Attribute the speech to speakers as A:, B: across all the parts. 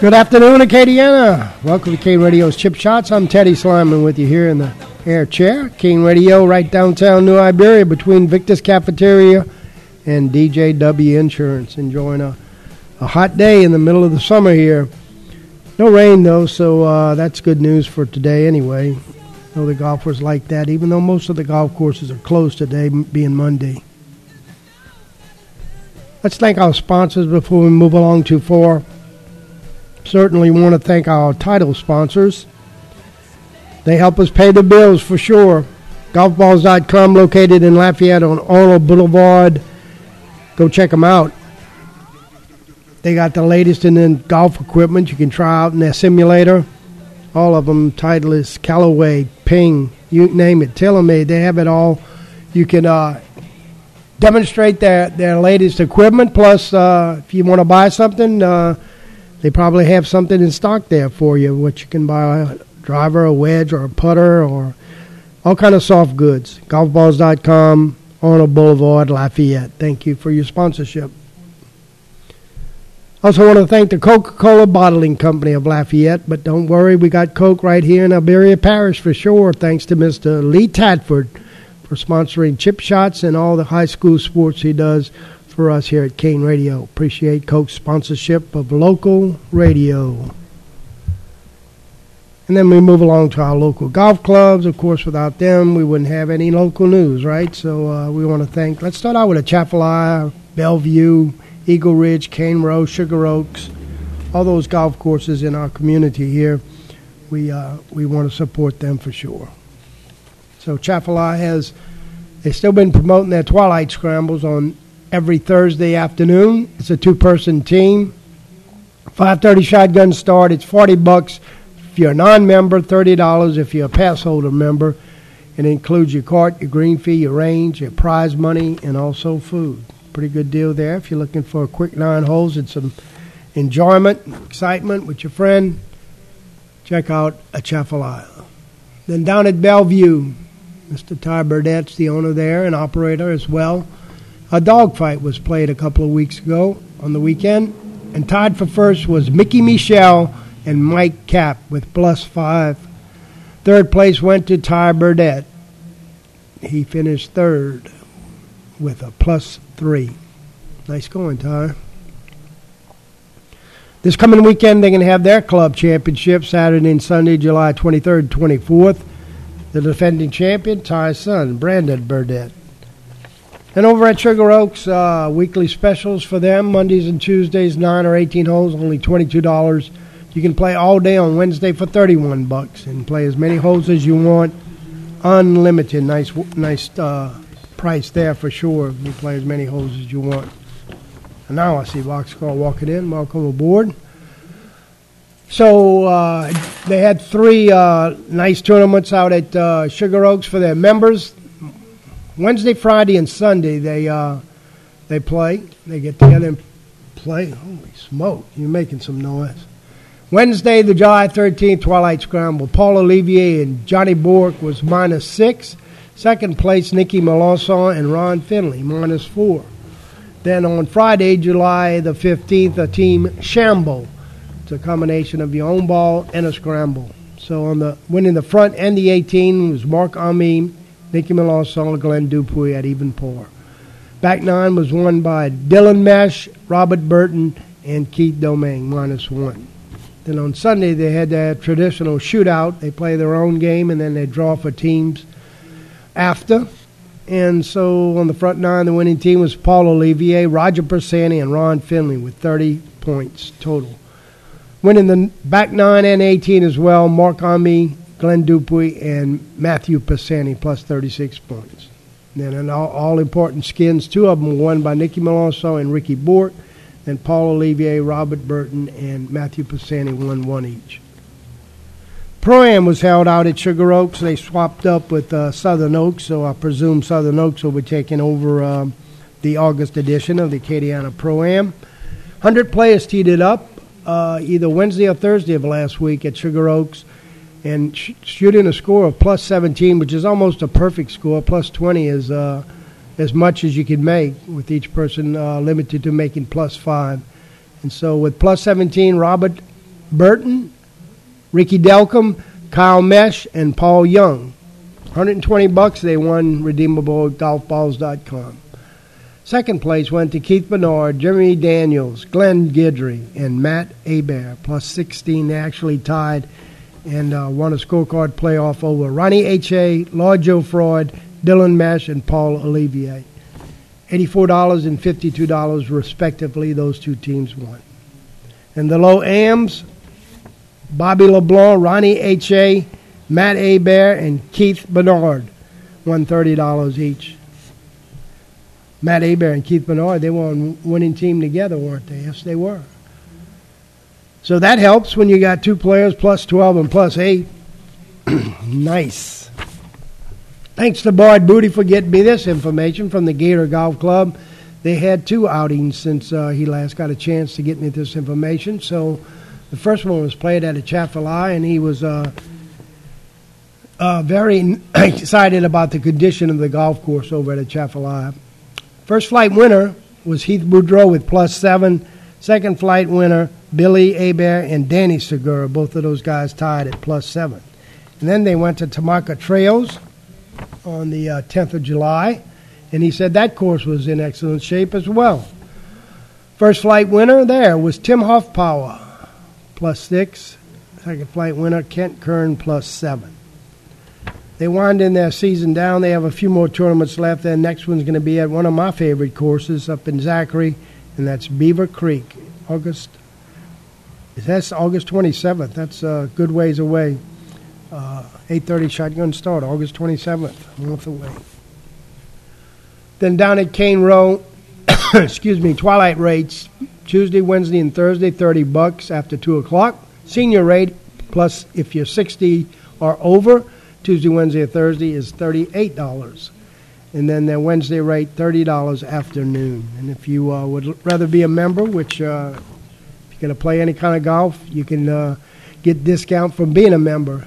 A: Good afternoon, Acadiana. Welcome to KANE Radio's Chip Shots. I'm Teddy Sliman with you here in the air chair. KANE Radio, right downtown New Iberia, between Victor's Cafeteria and DJW Insurance. Enjoying a, a hot day in the middle of the summer here. No rain though, so uh, that's good news for today anyway. Know the golfers like that, even though most of the golf courses are closed today, being Monday. Let's thank our sponsors before we move along too far. Certainly want to thank our title sponsors. They help us pay the bills for sure. Golfballs.com, located in Lafayette on Arnold Boulevard. Go check them out. They got the latest in golf equipment you can try out in their simulator. All of them, Titleist, Callaway, Ping, you name it, TaylorMade. They have it all. You can uh, demonstrate their, their latest equipment. Plus, uh, if you want to buy something, uh, they probably have something in stock there for you, which you can buy a driver, a wedge, or a putter, or all kind of soft goods. Golfballs.com, Arnold Boulevard, Lafayette. Thank you for your sponsorship. Also want to thank the Coca-Cola Bottling Company of Lafayette, but don't worry, we got Coke right here in Iberia Parish for sure, thanks to Mr. Lee Tadford for sponsoring chip shots and all the high school sports he does for us here at KANE Radio. Appreciate Coke's sponsorship of local radio. And then we move along to our local golf clubs. Of course, without them, we wouldn't have any local news, right? So uh, we want to thank, let's start out with Atchafalaya, Bellevue, Eagle Ridge, Cane Row, Sugar Oaks, all those golf courses in our community here. We, uh, we want to support them for sure. So Chafalaya has, they've still been promoting their Twilight Scrambles on every Thursday afternoon. It's a two-person team. 5:30 shotgun start. It's 40 bucks if you're a non-member, $30 if you're a pass holder member. It includes your cart, your green fee, your range, your prize money, and also food. Pretty good deal there if you're looking for a quick nine holes and some enjoyment, excitement with your friend. Check out Atchafalaya. Then down at Bellevue, Mr. Ty Burdett's the owner there and operator as well. A dogfight was played a couple of weeks ago on the weekend, and tied for first was Mickey Michelle and Mike Cap with plus five. Third place went to Ty Burdett. He finished third with a plus three. Nice going, Ty. This coming weekend, they're going to have their club championship Saturday and Sunday, July 23rd, 24th. The defending champion, Ty's son, Brandon Burdett. And over at Sugar Oaks, uh, weekly specials for them Mondays and Tuesdays, 9 or 18 holes, only $22. You can play all day on Wednesday for 31 bucks and play as many holes as you want. Unlimited. Nice, nice uh, price there for sure. You play as many holes as you want. And now I see Boxcar walking in. Welcome aboard. So uh, they had three uh, nice tournaments out at uh, Sugar Oaks for their members. Wednesday, Friday, and Sunday they uh, they play. They get together and play. Holy smoke! You're making some noise. Wednesday, the July 13th Twilight Scramble. Paul Olivier and Johnny Bork was minus six. Second place, Nicky Melanson and Ron Finley, minus four. Then on Friday, July the 15th, a team Shamble. It's a combination of your own ball and a scramble. So on the winning the front and the 18 was Mark Ami, Nicky Melanson, Glenn Dupuy at even par. Back nine was won by Dylan Mesh, Robert Burton, and Keith Domingue, minus one. Then on Sunday, they had that traditional shootout. They play their own game, and then they draw for teams after. And so on the front nine, the winning team was Paul Olivier, Roger Persani, and Ron Finley with 30 points total. Winning the back nine and 18 as well, Mark Ami, Glenn Dupuy, and Matthew Pisani plus 36 points. Then an all, all important skins, two of them were won by Nicky Melanson and Ricky Bort. Then Paul Olivier, Robert Burton, and Matthew Pisani won one each. Pro-Am was held out at Sugar Oaks. They swapped up with uh, Southern Oaks, so I presume Southern Oaks will be taking over um, the August edition of the Acadiana Pro-Am. 100 players teed it up uh, either Wednesday or Thursday of last week at Sugar Oaks and sh- shooting a score of plus 17, which is almost a perfect score. Plus 20 is uh, as much as you can make, with each person uh, limited to making plus five. And so with plus 17, Robert Burton, Ricky Delcom, Kyle Mesh, and Paul Young. 120 bucks they won redeemable at golfballs.com. Second place went to Keith Bernard, Jeremy Daniels, Glenn Guidry, and Matt Abear, plus 16. They actually tied and uh, won a scorecard playoff over Ronnie H.A., Lord Joe Freud, Dylan Mesh, and Paul Olivier. $84 and $52 respectively, those two teams won. And the low AMs, Bobby LeBlanc, Ronnie H.A., Matt Abear, and Keith Bernard won $30 each. Matt Abear and Keith Bernard, they were on winning team together, weren't they? Yes, they were. So that helps when you got two players plus 12 and plus 8. nice. Thanks to Bard Booty for getting me this information from the Gator Golf Club. They had two outings since uh, he last got a chance to get me this information. So the first one was played at Atchafalaya, and he was uh, uh, very excited about the condition of the golf course over at Atchafalaya. First flight winner was Heath Boudreau with plus seven. Second flight winner, Billy Abear and Danny Segura. Both of those guys tied at plus seven. And then they went to Tamahka Trails on the uh, 10th of July, and he said that course was in excellent shape as well. First flight winner there was Tim Hoffpauir, plus six. Second flight winner, Kent Kern, plus seven. They wind in their season down. They have a few more tournaments left. Their next one's going to be at one of my favorite courses up in Zachary, and that's Beaver Creek, August. That's August 27th. That's a good ways away. Uh, 8:30 shotgun start, August 27th, a month away. Then down at Cane Row, excuse me, twilight rates Tuesday, Wednesday, and Thursday, 30 bucks after two o'clock. Senior rate plus if you're 60 or over, Tuesday, Wednesday, or Thursday is thirty-eight dollars, and then their Wednesday rate thirty dollars afternoon. And if you uh, would rather be a member, which uh, you're going to play any kind of golf, you can uh, get discount from being a member.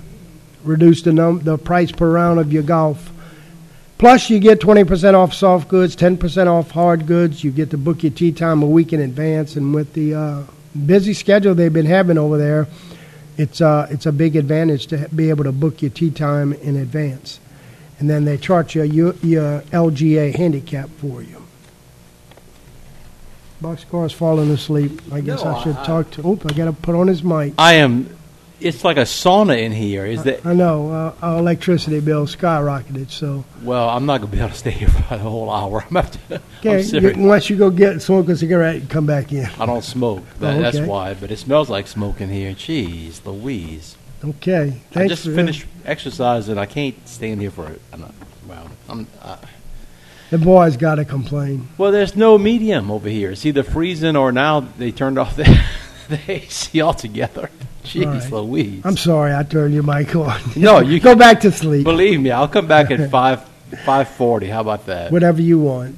A: Reduce the num- the price per round of your golf. Plus, you get 20% off soft goods, 10% off hard goods. You get to book your tee time a week in advance. And with the uh, busy schedule they've been having over there, it's, uh, it's a big advantage to be able to book your tee time in advance. And then they chart you your, your LGA handicap for you. Boxcar's falling asleep. I guess
B: No,
A: I should
B: I-
A: talk to. Oh, I got to put on his mic.
B: I am. It's like a sauna in here. Is that?
A: I know uh, our electricity bill skyrocketed. So
B: Well, I'm not gonna be able to stay here for the whole hour. I'm have to.
A: okay,
B: I'm serious.
A: you, once you go get smoke a cigarette, and come back in.
B: I don't smoke. That,
A: Oh,
B: That's why. But it smells like smoke in here. Jeez, Louise.
A: Okay, thanks.
B: I just
A: for-
B: finished exercising. I can't stay in here for. I'm not, well, I'm. Uh,
A: The boys got to complain.
B: well, there's no medium over here. It's either freezing or now they turned off the, the AC altogether. Jeez,
A: right.
B: Louise.
A: I'm sorry, I turned your mic on.
B: No, you
A: go back to sleep.
B: Believe me, I'll come back at five five forty. How about that?
A: Whatever you want.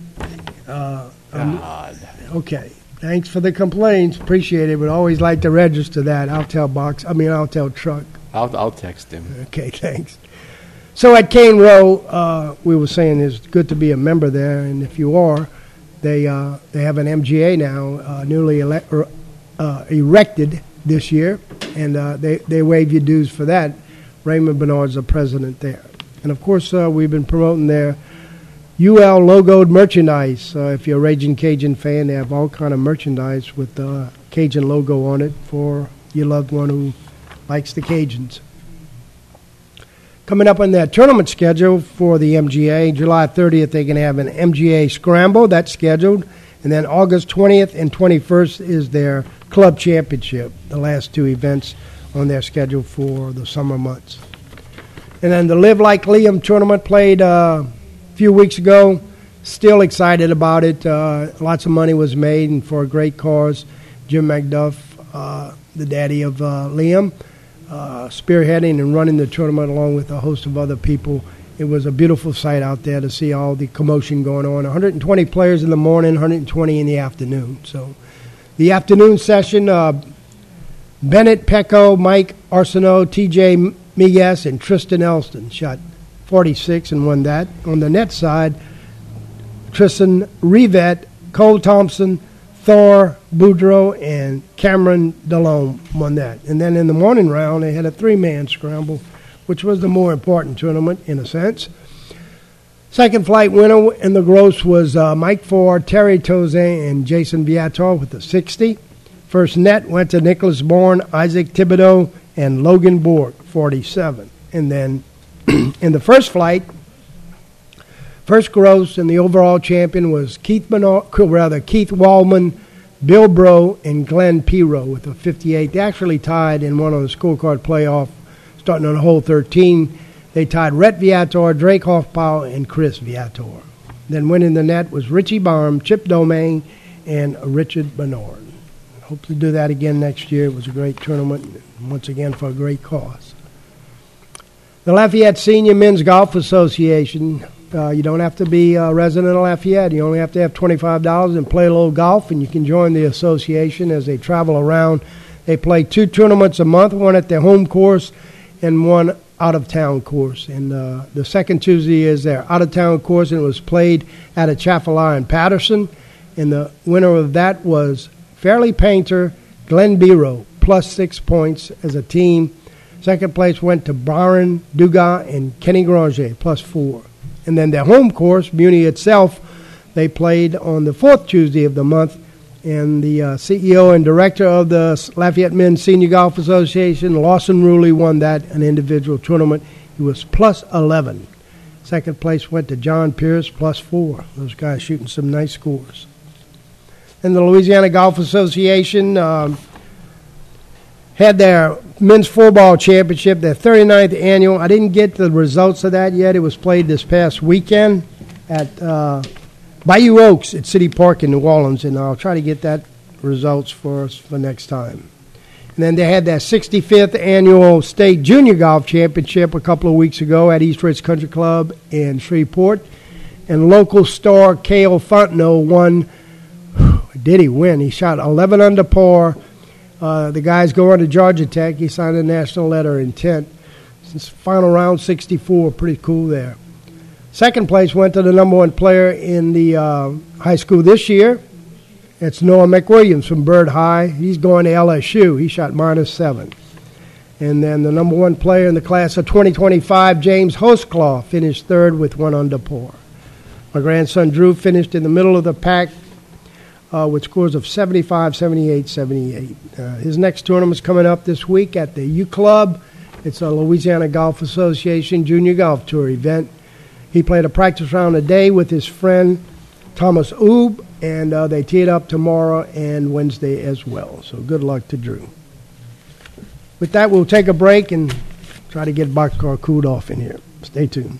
A: Uh, um,
B: God.
A: okay. Thanks for the complaints. Appreciate it. Would always like to register that. I'll tell Box. I mean, I'll tell Truck.
B: I'll, I'll text him.
A: Okay, thanks. So at Cane Row, uh, we were saying it's good to be a member there, and if you are, they uh, they have an MGA now, uh, newly ele- er, uh, erected this year, and uh, they they waive your dues for that. Raymond Bernard's the president there, and of course uh, we've been promoting their UL logoed merchandise. If you're a Raging Cajun fan, they have all kind of merchandise with the Cajun logo on it for your loved one who likes the Cajuns. Coming up on their tournament schedule for the MGA, July 30th, they're going to have an MGA Scramble. That's scheduled. And then August 20th and 21st is their club championship, the last two events on their schedule for the summer months. And then the Live Like Liam tournament played uh, a few weeks ago. Still excited about it. Uh, lots of money was made and for a great cause. Jim McDuff, uh, the daddy of uh, Liam, uh, spearheading and running the tournament along with a host of other people. It was a beautiful sight out there to see all the commotion going on. 120 players in the morning, 120 in the afternoon. So the afternoon session, uh, Bennett, Pecco, Mike Arsenault, TJ Miguez, and Tristan Elston shot 46 and won that. On the net side, Tristan Rivet, Cole Thompson, Thor Boudreau and Cameron Delhomme won that. And then in the morning round, they had a three man scramble, which was the more important tournament in a sense. Second flight winner in the gross was uh, Mike Ford, Terry Toze, and Jason Viator with the 60. First net went to Nicholas Bourne, Isaac Thibodeau, and Logan Borg, 47. And then in the first flight, first gross and the overall champion was Keith Menard, rather Keith Wallman, Bill Bro, and Glenn Piro with a 58. They actually tied in one on the scorecard playoff, starting on hole 13. They tied Rhett Viator, Drake Hoffpauir, and Chris Viator. Then winning the net was Richie Baum, Chip Domain, and Richard Bernard. Hope to do that again next year. It was a great tournament, once again for a great cause. The Lafayette Senior Men's Golf Association. Uh, you don't have to be a resident of Lafayette. You only have to have $25 and play a little golf, and you can join the association as they travel around. They play two tournaments a month, one at their home course and one out of town course. And uh, the second Tuesday is their out of town course, and it was played at Atchafalaya in Patterson. And the winner of that was Fairleigh Painter, Glenn Biro, plus six points as a team. Second place went to Baron Dugas and Kenny Granger, plus four. And then their home course, Muni itself, they played on the fourth Tuesday of the month. And the uh, CEO and director of the Lafayette Men's Senior Golf Association, Lawson Ruley, won that an individual tournament. He was plus 11. Second place went to John Pierce, plus four. Those guys shooting some nice scores. And the Louisiana Golf Association um, had their men's four-ball championship, their 39th annual. I didn't get the results of that yet. It was played this past weekend at uh, Bayou Oaks at City Park in New Orleans, and I'll try to get that results for us for next time. And then they had their 65th annual state junior golf championship a couple of weeks ago at East Ridge Country Club in Shreveport. And local star Cale Fontenot won. Did he win? He shot 11 under par. Uh, the guy's going to Georgia Tech. He signed a national letter of intent. Since final round 64, pretty cool there. Second place went to the number one player in the uh, high school this year. It's Noah McWilliams from Byrd High. He's going to LSU. He shot minus seven. And then the number one player in the class of 2025, James Hostclaw, finished third with one under par. My grandson Drew finished in the middle of the pack uh, with scores of 75, 78, 78. Uh, his next tournament is coming up this week at the U Club. It's a Louisiana Golf Association Junior Golf Tour event. He played a practice round a day with his friend Thomas Oob, and uh, they tee it up tomorrow and Wednesday as well. So good luck to Drew. With that, we'll take a break and try to get Boxcar cooled off in here. Stay tuned.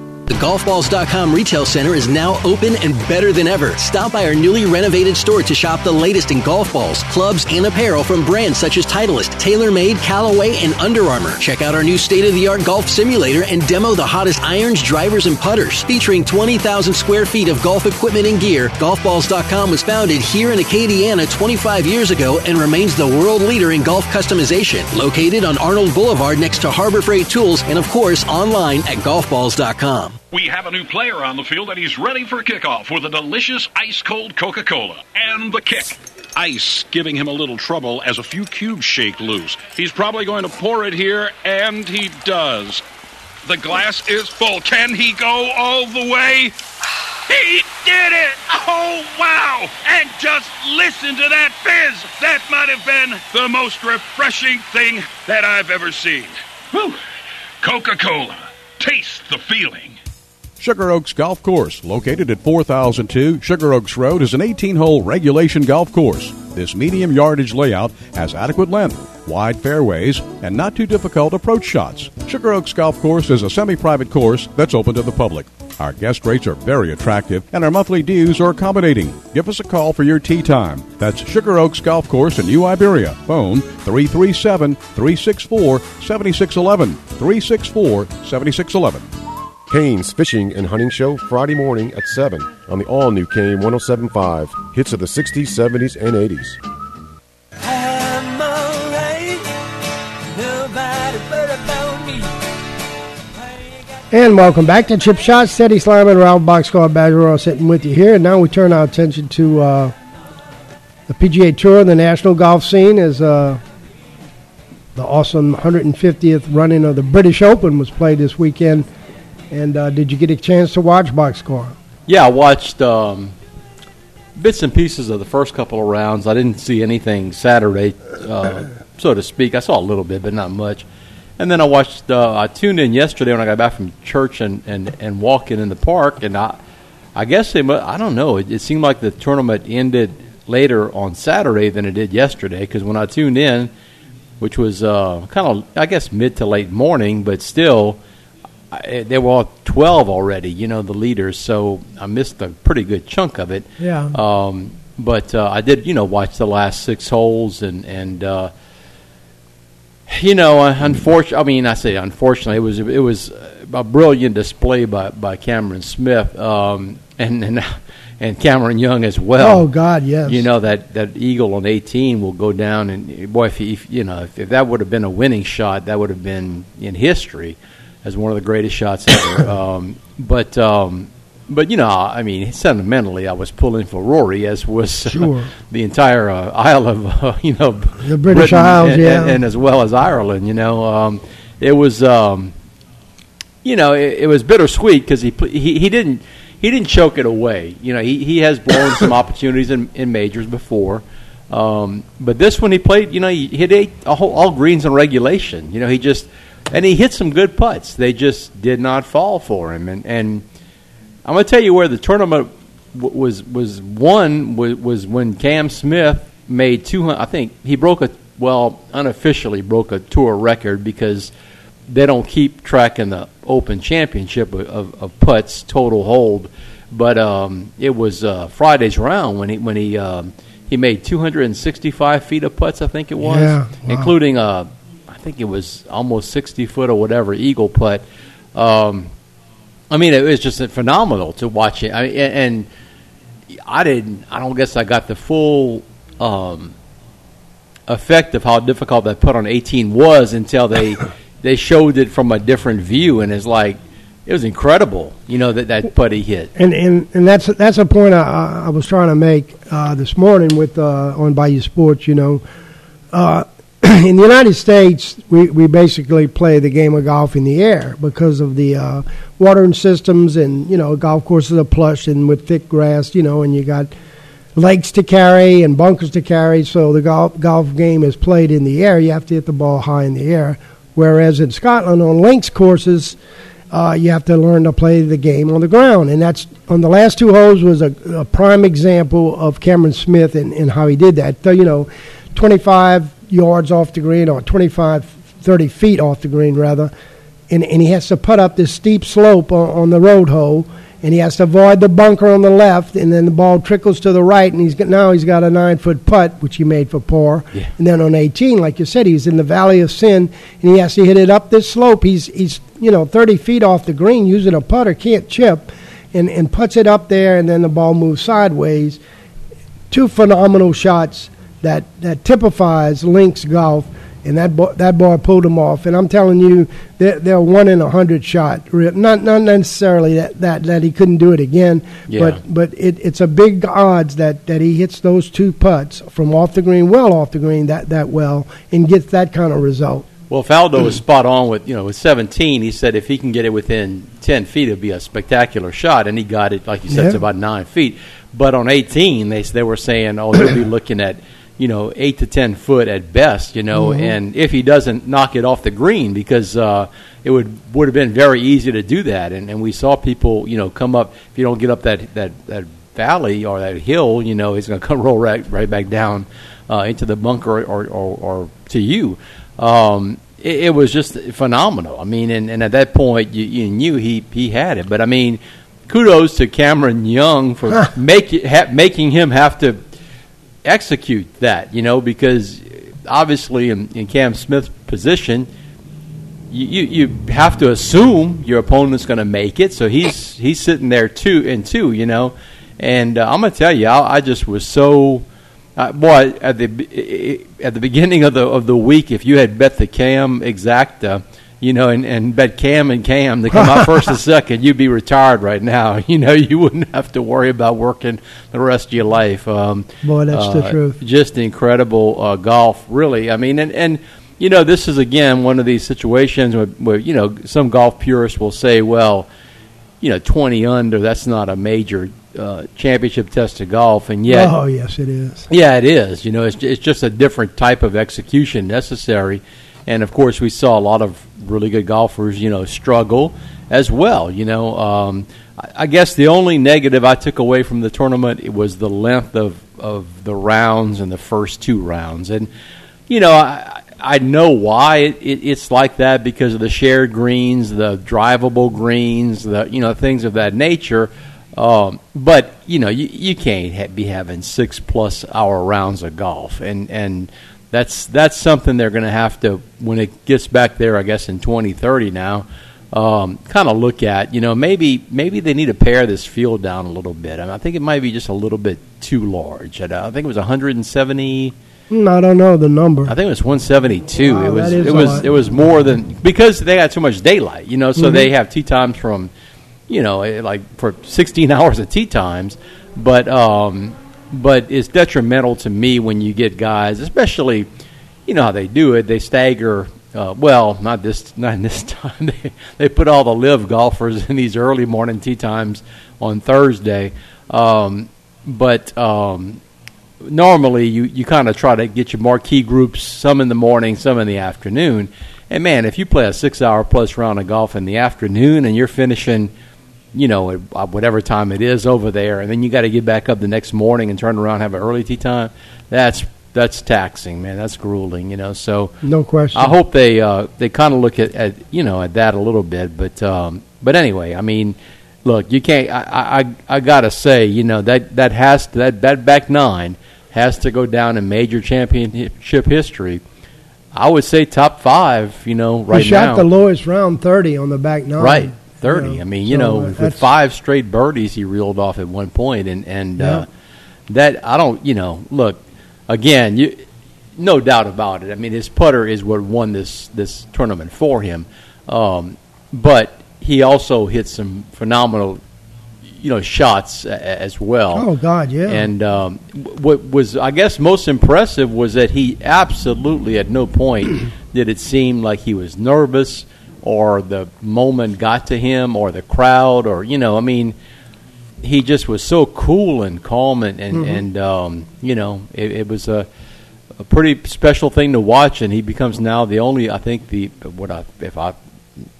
C: The golfballs.com retail center is now open and better than ever. Stop by our newly renovated store to shop the latest in golf balls, clubs, and apparel from brands such as Titleist, TaylorMade, Callaway, and Under Armour. Check out our new state of the art golf simulator and demo the hottest irons, drivers, and putters. Featuring 20,000 square feet of golf equipment and gear, golfballs.com was founded here in Acadiana 25 years ago and remains the world leader in golf customization. Located on Arnold Boulevard next to Harbor Freight Tools and, of course, online at golfballs.com.
D: We have a new player on the field and he's ready for kickoff with a delicious ice cold Coca Cola and the kick. Ice giving him a little trouble as a few cubes shake loose. He's probably going to pour it here, and he does. The glass is full. Can he go all the way? He did it! Oh, wow! And just listen to that fizz! That might have been the most refreshing thing that I've ever seen. Coca Cola. Taste the feeling.
E: Sugar Oaks Golf Course, located at 4002 Sugar Oaks Road, is an 18 hole regulation golf course. This medium yardage layout has adequate length, wide fairways, and not too difficult approach shots. Sugar Oaks Golf Course is a semi private course that's open to the public. Our guest rates are very attractive, and our monthly dues are accommodating. Give us a call for your tee time. That's Sugar Oaks Golf Course in New Iberia. Phone 337 364 7611. 364 7611.
F: Kane's Fishing and Hunting Show Friday morning at 7 on the all new Kane 1075. Hits of the 60s, 70s, and 80s.
A: And welcome back to Chip Shots. Teddy Sliman, Ralph Boxcar Badger sitting with you here. And now we turn our attention to uh, the PGA Tour, and the national golf scene, as uh, the awesome 150th running of the British Open was played this weekend. And uh, did you get a chance to watch Boxcar?
B: Yeah, I watched um, bits and pieces of the first couple of rounds. I didn't see anything Saturday, uh, so to speak. I saw a little bit, but not much. And then I watched. Uh, I tuned in yesterday when I got back from church and, and, and walking in the park, and I I guess they. I don't know. It, it seemed like the tournament ended later on Saturday than it did yesterday. Because when I tuned in, which was uh, kind of I guess mid to late morning, but still. I, they were all 12 already, you know, the leaders, so I missed a pretty good chunk of it.
A: Yeah.
B: Um, but uh, I did, you know, watch the last six holes, and and uh, you know, unfortunately, I mean, I say unfortunately, it was it was a brilliant display by, by Cameron Smith um, and, and and Cameron Young as well.
A: Oh God, yes.
B: You know that, that eagle on 18 will go down, and boy, if, he, if you know if, if that would have been a winning shot, that would have been in history as one of the greatest shots ever. um, but um, but you know, I mean, sentimentally, I was pulling for Rory, as was uh, the entire uh, Isle of uh, you know
A: The British
B: Britain
A: Isles,
B: and,
A: yeah.
B: and, and as well as Ireland. You know, um, it was um, you know it, it was bittersweet because he, he he didn't he didn't choke it away. You know, he he has blown some opportunities in, in majors before. Um, but this one he played, you know, he hit eight, a whole, all greens in regulation. You know, he just and he hit some good putts. They just did not fall for him. And, and I'm going to tell you where the tournament w- was was won was, was when Cam Smith made 200. I think he broke a well unofficially broke a tour record because they don't keep track in the Open Championship of, of, of putts total hold. But um, it was uh, Friday's round when he when he um, he made 265 feet of putts. I think it was,
A: Yeah, wow.
B: including a I think it was almost 60 foot or whatever eagle putt. Um, I mean, it was just phenomenal to watch it. I mean, and I didn't. I don't guess I got the full um, effect of how difficult that putt on 18 was until they they showed it from a different view, and it's like it was incredible. You know that that putt he hit.
A: And and and that's that's a point I- I, I was trying to make uh, this morning with uh, on Bayou Sports. You know, uh, in the United States, we, we basically play the game of golf in the air because of the uh, watering systems, and you know, golf courses are plush and with thick grass. You know, and you got lakes to carry and bunkers to carry. So the golf golf game is played in the air. You have to hit the ball high in the air. Whereas in Scotland, on links courses, uh, you have to learn to play the game on the ground, and that's on the last two holes was a, a prime example of Cameron Smith and, and how he did that. So, you know, 25 yards off the green or 25, 30 feet off the green rather, and, and he has to put up this steep slope on, on the road hole, and he has to avoid the bunker on the left, and then the ball trickles to the right, and he's got, now he's got a nine foot putt which he made for par,
B: Yeah.
A: and then on 18, like you said, he's in the valley of sin, and he has to hit it up this slope. He's he's you know 30 feet off the green using a putter, can't chip, and and puts it up there, and then the ball moves sideways. Two phenomenal shots that that typifies links golf, and that boy, that boy pulled him off. And I'm telling you, they're, they're one in a hundred shot. Not not necessarily that, that, that he couldn't do it again,
B: Yeah.
A: but but it, it's a big odds that, that he hits those two putts from off the green, well off the green that, that well, and gets that kind of result.
B: Well, Faldo was spot on with you know with 17. He said if he can get it within 10 feet, it'd be a spectacular shot, and he got it like you said,
A: Yeah.
B: to about nine feet. But on 18, they they were saying, oh, he'll be looking at you know eight to 10 foot at best, you know, and if he doesn't knock it off the green, because uh, it would would have been very easy to do that, and and we saw people you know come up if you don't get up that that that valley or that hill, you know, he's going to come roll right right back down uh, into the bunker or, or, or to you. Um, it, it was just phenomenal. I mean, and, and at that point, you, you knew he, he had it. But I mean, kudos to Cameron Young for make, ha, making him have to execute that. You know, because obviously in, in Cam Smith's position, you, you, you have to assume your opponent's going to make it. So he's he's sitting there two and two. You know, and uh, I'm going to tell you, I, I just was so. Uh, boy, at the at the beginning of the of the week, if you had bet the Cam exacta, you know, and, and bet Cam and Cam to come out first and second, you'd be retired right now. You know, you wouldn't have to worry about working the rest of your life. Um,
A: Boy, that's
B: uh,
A: the truth.
B: Just incredible uh, golf, really. I mean, and, and you know, this is again one of these situations where, where you know some golf purists will say, well, you know, twenty under, that's not a major uh, championship test of golf, and yet,
A: oh yes, it is.
B: yeah, it is. You know, it's it's just a different type of execution necessary, and of course, we saw a lot of really good golfers, you know, struggle as well. You know, um, I, I guess the only negative I took away from the tournament was the length of of the rounds and the first two rounds, and you know, I I know why it, it, it's like that because of the shared greens, the drivable greens, the you know things of that nature. Um, but you know, you, you can't ha- be having six plus hour rounds of golf, and and that's that's something they're going to have to when it gets back there. I guess in 2030 now, um, kind of look at. You know, maybe maybe they need to pare this field down a little bit. I, mean, I think it might be just a little bit too large. I, I think it was 170.
A: Mm, I don't know the number.
B: I think it was 172.
A: Wow,
B: it was it was
A: lot.
B: it was more than because they got so much daylight, you know. So
A: Mm-hmm.
B: they have tea times from, you know, eh, like for 16 hours of tea times, but um, but it's detrimental to me when you get guys, especially, you know how they do it. They stagger. Uh, well, not this, not this time. They, they put all the LIV golfers in these early morning tea times on Thursday, um, but um, normally you, you kind of try to get your marquee groups, some in the morning, some in the afternoon. And man, if you play a six hour plus round of golf in the afternoon and you're finishing, you know, at uh, whatever time it is over there, and then you got to get back up the next morning and turn around and have an early tea time, that's that's taxing, man. That's grueling, you know. So
A: No question.
B: I hope they uh, they kind of look at, at you know at that a little bit, but um, but anyway, I mean, look, you can't. I I, I gotta say, you know that that has to, that that back nine has to go down in major championship history. I would say top five, you know, right
A: he shot
B: now.
A: the lowest round thirty on the back nine.
B: Right, thirty.
A: Yeah.
B: I mean, you
A: So,
B: know,
A: uh,
B: with five straight birdies he reeled off at one point, and and uh, that I don't, you know, look again, you no doubt about it. I mean, his putter is what won this this tournament for him, um, but he also hit some phenomenal, you know, shots as well.
A: Oh God, yeah.
B: And um, w- what was, I guess, most impressive was that he absolutely at no point did it seem like he was nervous or the moment got to him or the crowd or, you know, I mean, he just was so cool and calm and, and, and um, you know, it, it was a, a pretty special thing to watch. And he becomes now the only, I think, the, what I, if I,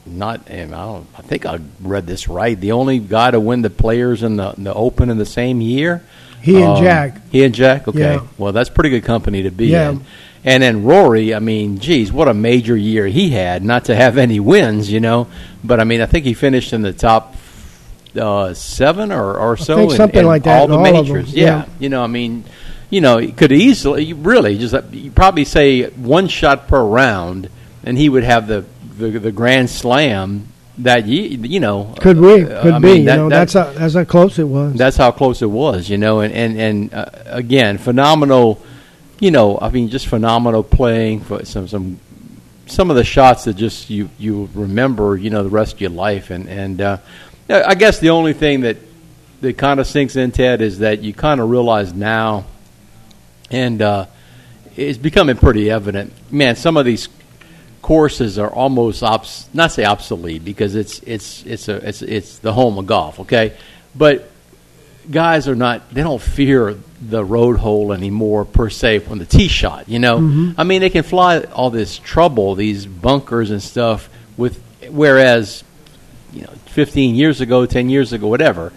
B: not, and I don't. I think I read this right. The only guy to win the Players in the, the Open in the same year.
A: He and
B: Um,
A: Jack.
B: He and Jack. Okay.
A: Yeah.
B: Well, that's pretty good company to be
A: Yeah.
B: in. And then Rory. I mean, geez, what a major year he had. Not to have any wins, you know, but I mean, I think he finished in the top uh, seven or, or so.
A: think
B: in-
A: something
B: in
A: like that
B: All the
A: all
B: majors.
A: yeah.
B: You know, I mean, you know, he could easily, really, just uh, you probably say one shot per round, and he would have the the, the Grand Slam that ye, you know.
A: could we?
B: uh,
A: Could
B: I
A: be.
B: mean,
A: you know,
B: that-
A: that's how, that's how close it was.
B: that's how close it was, you know, and and and uh, again, phenomenal, you know, I mean, just phenomenal playing for some some some of the shots that just you you remember, you know, the rest of your life, and and uh, I guess the only thing that that kind of sinks in, Ted, is that you kind of realize now, and uh, it's becoming pretty evident. Man, some of these courses are almost obs- not say obsolete because it's it's it's a it's it's the home of golf, okay, but guys are not they don't fear the road hole anymore per se from the tee shot. You know, mm-hmm. I mean they can fly all this trouble, these bunkers and stuff with whereas you know 15 years ago, 10 years ago, whatever,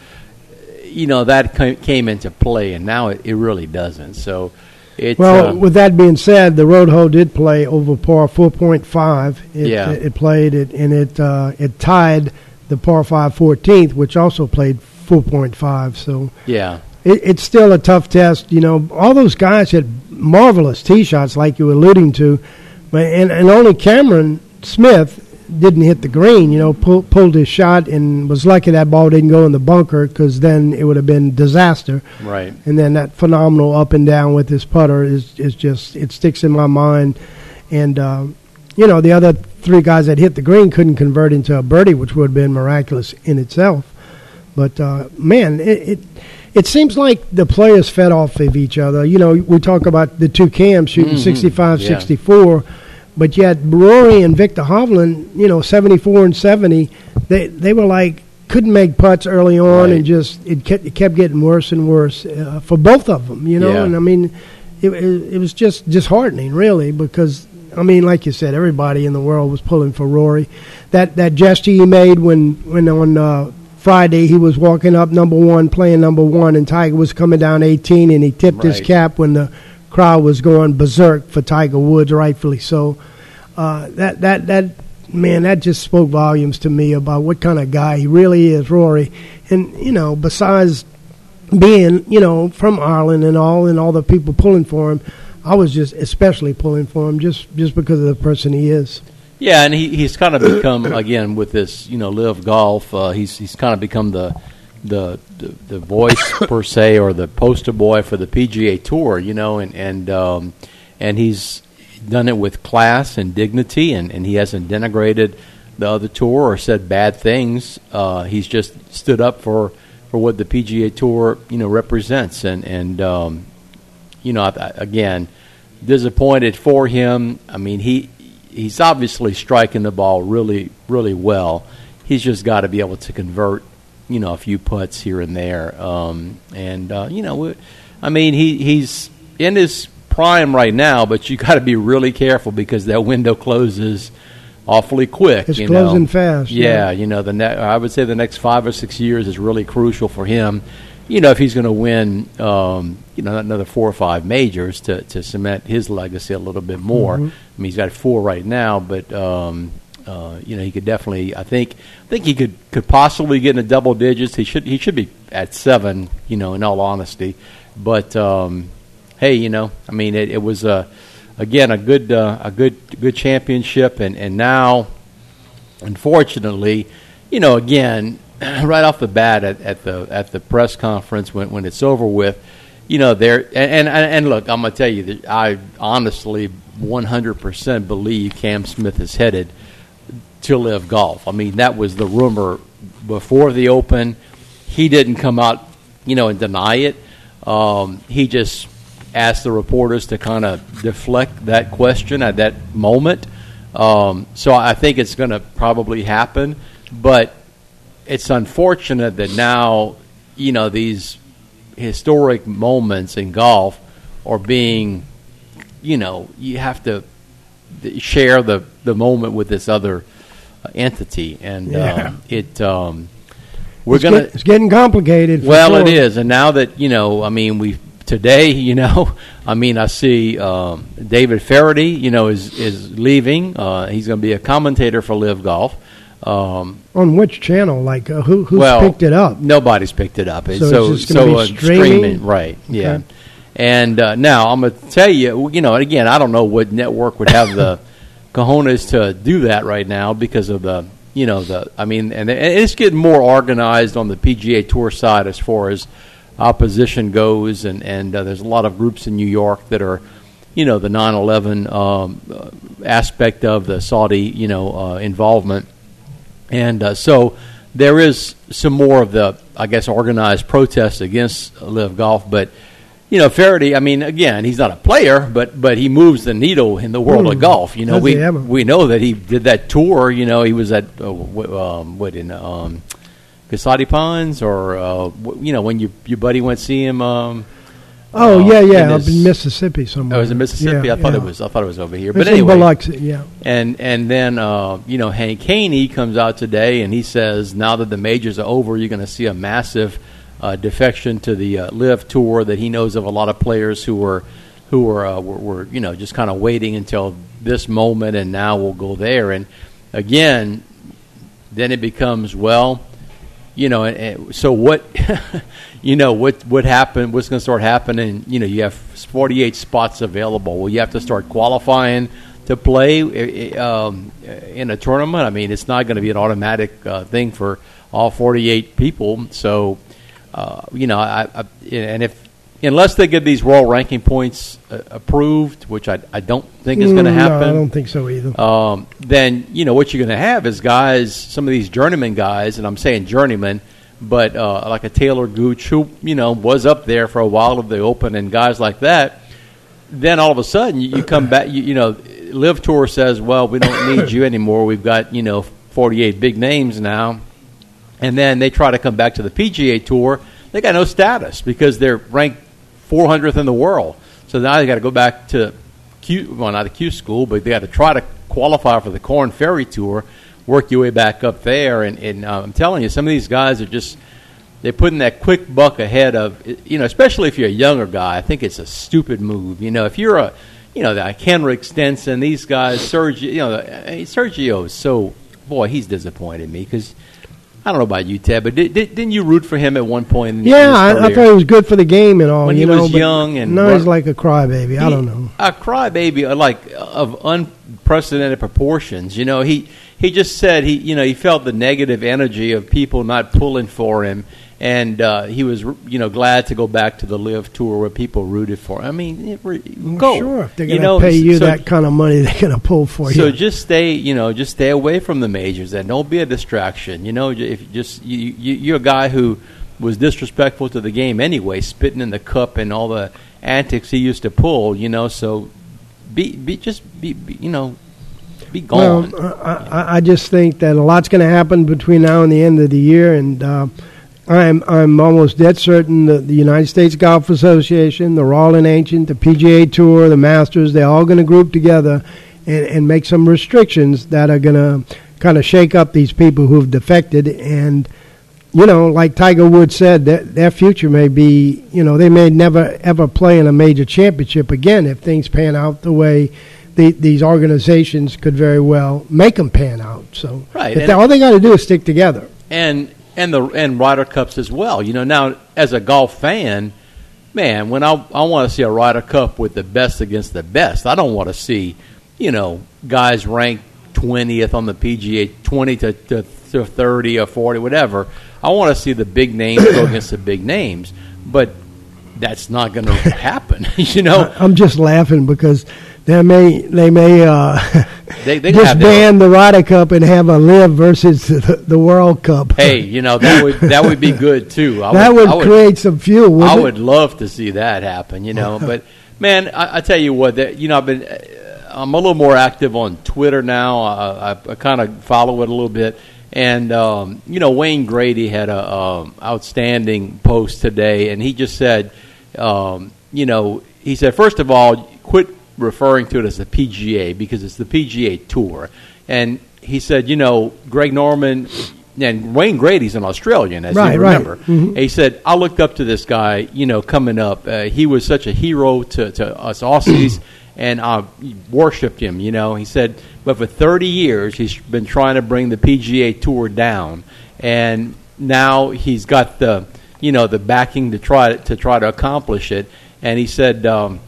B: you know that came into play, and now it, it really doesn't. So. It,
A: Well,
B: uh,
A: with that being said, the road hole did play over par 4.5. It,
B: Yeah.
A: it, played it, and it uh, it tied the par five 14th, which also played 4.5. So
B: Yeah.
A: it, it's still a tough test. You know, all those guys had marvelous tee shots, like you were alluding to, but and, and only Cameron Smith didn't hit the green. You know, pull, pulled his shot and was lucky that ball didn't go in the bunker because then it would have been disaster.
B: Right.
A: And then that phenomenal up and down with his putter is is just it sticks in my mind. And uh, you know, the other three guys that hit the green couldn't convert into a birdie, which would have been miraculous in itself. But uh, man, it, it it seems like the players fed off of each other. You know, we talk about the two cams shooting
B: Mhm.
A: 65,
B: Yeah.
A: 64, but yet Rory and Viktor Hovland, you know, 74 and 70, they they were like couldn't make putts early on,
B: Right.
A: and just it kept, it kept getting worse and worse uh, for both of them. You know,
B: Yeah.
A: and I mean, it, it, it was just disheartening, really, because I mean, like you said, everybody in the world was pulling for Rory. That that gesture he made when when on uh, Friday he was walking up number one, playing number one, and Tiger was coming down 18, and he tipped his cap when the crowd was going berserk for Tiger Woods, rightfully so. Uh, that that that man, that just spoke volumes to me about what kind of guy he really is, Rory. And you know, besides being you know from Ireland and all, and all the people pulling for him, I was just especially pulling for him just just because of the person he is.
B: Yeah, and he, he's kind of become again with this, you know, LIV golf. Uh, he's he's kind of become the, the the the voice per se, or the poster boy for the PGA Tour. You know, and and um, and he's done it with class and dignity, and, and he hasn't denigrated the other tour or said bad things. Uh, he's just stood up for, for what the PGA Tour you know represents, and and um, you know, I- I- again, disappointed for him. I mean, he he's obviously striking the ball really, really well. He's just got to be able to convert, you know, a few putts here and there. Um, and uh, you know, I mean, he he's in his prime right now, but you got to be really careful because that window closes awfully quick.
A: It's closing
B: know.
A: fast,
B: Yeah,
A: yeah.
B: you know, the ne- I would say the next five or six years is really crucial for him. You know, if he's going to win, um, you know, another four or five majors to, to cement his legacy a little bit more.
A: Mhm.
B: I mean, he's got four right now, but um, uh, you know, he could definitely. I think, I think he could could possibly get into double digits. He should he should be at seven. You know, in all honesty, but um, hey, you know, I mean, it, it was a again a good uh, a good good championship, and and now unfortunately, you know, again, right off the bat at, at the at the press conference when when it's over with, you know, there and and, and look, I'm gonna tell you that I honestly 100% believe Cam Smith is headed to LIV golf. I mean, that was the rumor before the Open. He didn't come out, you know, and deny it. Um, he just asked the reporters to kind of deflect that question at that moment. Um, so I think it's going to probably happen, but it's unfortunate that now, you know, these historic moments in golf are being, you know, you have to share the, the moment with this other entity, and
A: Yeah.
B: um, it um, we're
A: it's,
B: gonna.
A: get- it's getting complicated. for
B: Well, it
A: sure.
B: is, and now that you know, I mean, we today, you know, I mean, I see um, David Feherty, you know, is is leaving. Uh, he's going to be a commentator for LIV Golf. Um,
A: On which channel? Like uh, who who's
B: well,
A: picked it up?
B: Nobody's picked it up.
A: So
B: so
A: it's just gonna
B: so
A: be
B: uh,
A: streaming?
B: right? Yeah. And uh, now I'm going to tell you, you know, and again, I don't know what network would have the cojones to do that right now because of the, you know, the. I mean, and, it's getting more organized on the PGA Tour side as far as opposition goes, and and uh, there's a lot of groups in New York that are. You know the 9/11 um, uh, aspect of the Saudi, you know, uh, involvement, and uh, so there is some more of the, I guess, organized protest against LIV Golf. But you know, Feherty. I mean, again, he's not a player, but but he moves the needle in the world of
A: Hmm.
B: golf. You know, we we know that he did that tour. You know, he was at uh, um, what in um, Casati Ponds, or uh, you know, when you your buddy went see him. Um,
A: Oh
B: uh,
A: yeah, yeah,
B: in
A: in Mississippi somewhere.
B: Oh, it was in Mississippi.
A: Yeah,
B: I thought
A: yeah.
B: it was. I thought it was over here.
A: It's
B: But anyway,
A: Biloxi, yeah.
B: and and then uh, you know Hank Haney comes out today and he says now that the majors are over, you're going to see a massive uh, defection to the uh, LIV Tour. That he knows of a lot of players who were who were uh, were, were you know just kind of waiting until this moment, and now we'll go there. And again, then it becomes well, you know. And, and so what, you know, what what happened? What's going to start happening? You know, you have 48 spots available. Well, you have to start qualifying to play eh, eh, um, in a tournament. I mean, it's not going to be an automatic uh, thing for all 48 people. So, uh, you know, I, I, and if unless they get these world ranking points uh, approved, which I, I don't think is going to happen.
A: No, I don't think so either.
B: Um, then you know what you're going to have is guys, some of these journeyman guys, and I'm saying journeyman, but uh, like a Taylor Gooch who you know was up there for a while of the Open, and guys like that. Then all of a sudden you, you come back, you, you know, LIV Tour says, well, we don't need you anymore. We've got you know 48 big names now, and then they try to come back to the PGA Tour. They got no status because they're ranked 400th in the world. So now they got to go back to Q, well, not a Q school, but they got to try to qualify for the Korn Ferry Tour, work your way back up there. And, and uh, I'm telling you, some of these guys are just they're putting that quick buck ahead of you know, especially if you're a younger guy. I think it's a stupid move. You know, if you're a you know, like Henrik Stenson, these guys, Sergio, you know, Sergio is so boy, he's disappointed me because I don't know about you, Ted, but did, did, not you root for him at one point? In,
A: yeah,
B: in
A: I, I, thought he was good for the game and all.
B: When
A: you
B: he
A: know,
B: was young and
A: now he's like a crybaby. I don't know.
B: A crybaby, uh, like of unprecedented proportions. You know, he he just said he you know he felt the negative energy of people not pulling for him, and uh, he was you know glad to go back to the LIV tour where people rooted for. Him. I mean, it,
A: well,
B: go.
A: Sure, they're
B: going
A: to pay you so, that kind of money, they're going to pull for
B: so
A: you.
B: So just stay, you know, just stay away from the majors and don't be a distraction. You know, if just you, you you're a guy who was disrespectful to the game anyway, spitting in the cup and all the antics he used to pull. You know, so be be just be, be you know be gone.
A: Well, I, I just think that a lot's going to happen between now and the end of the year, and uh, I'm I'm almost dead certain that the United States Golf Association, the Royal and Ancient, the PGA Tour, the Masters, they're all going to group together and, and make some restrictions that are going to kind of shake up these people who've defected and you know, like Tiger Woods said, their, their future may be, you know, they may never ever play in a major championship again if things pan out the way the, these organizations could very well make them pan out. So,
B: right,
A: they, all they got to do is stick together.
B: And and the and Ryder Cups as well. You know, now as a golf fan, man, when I I want to see a Ryder Cup with the best against the best, I don't want to see, you know, guys ranked twentieth on the PGA, twenty to, to, to thirty or forty, whatever. I want to see the big names go against the big names, but that's not going to happen. you know,
A: I'm just laughing because they may they may uh,
B: they, they
A: disband the Ryder Cup and have a LIV versus the, the, World Cup.
B: Hey, you know that would that would be good too.
A: I that would, would create some fuel.
B: I
A: it?
B: would love to see that happen. You know, but man, I, I, tell you what, that you know, I've been I'm a little more active on Twitter now. I, I, I kind of follow it a little bit. And um, you know, Wayne Grady had a um, outstanding post today, and he just said, um, you know, he said, first of all, quit referring to it as the PGA because it's the PGA Tour. And he said, you know, Greg Norman and Wayne Grady's an Australian, as
A: right,
B: you remember.
A: Right. Mm-hmm.
B: He said, I looked up to this guy, you know, coming up. Uh, he was such a hero to, to us Aussies, and I worshipped him, you know. He said, but for 30 years, he's been trying to bring the PGA Tour down. And now he's got the, you know, the backing to try to try to accomplish it. And he said, um,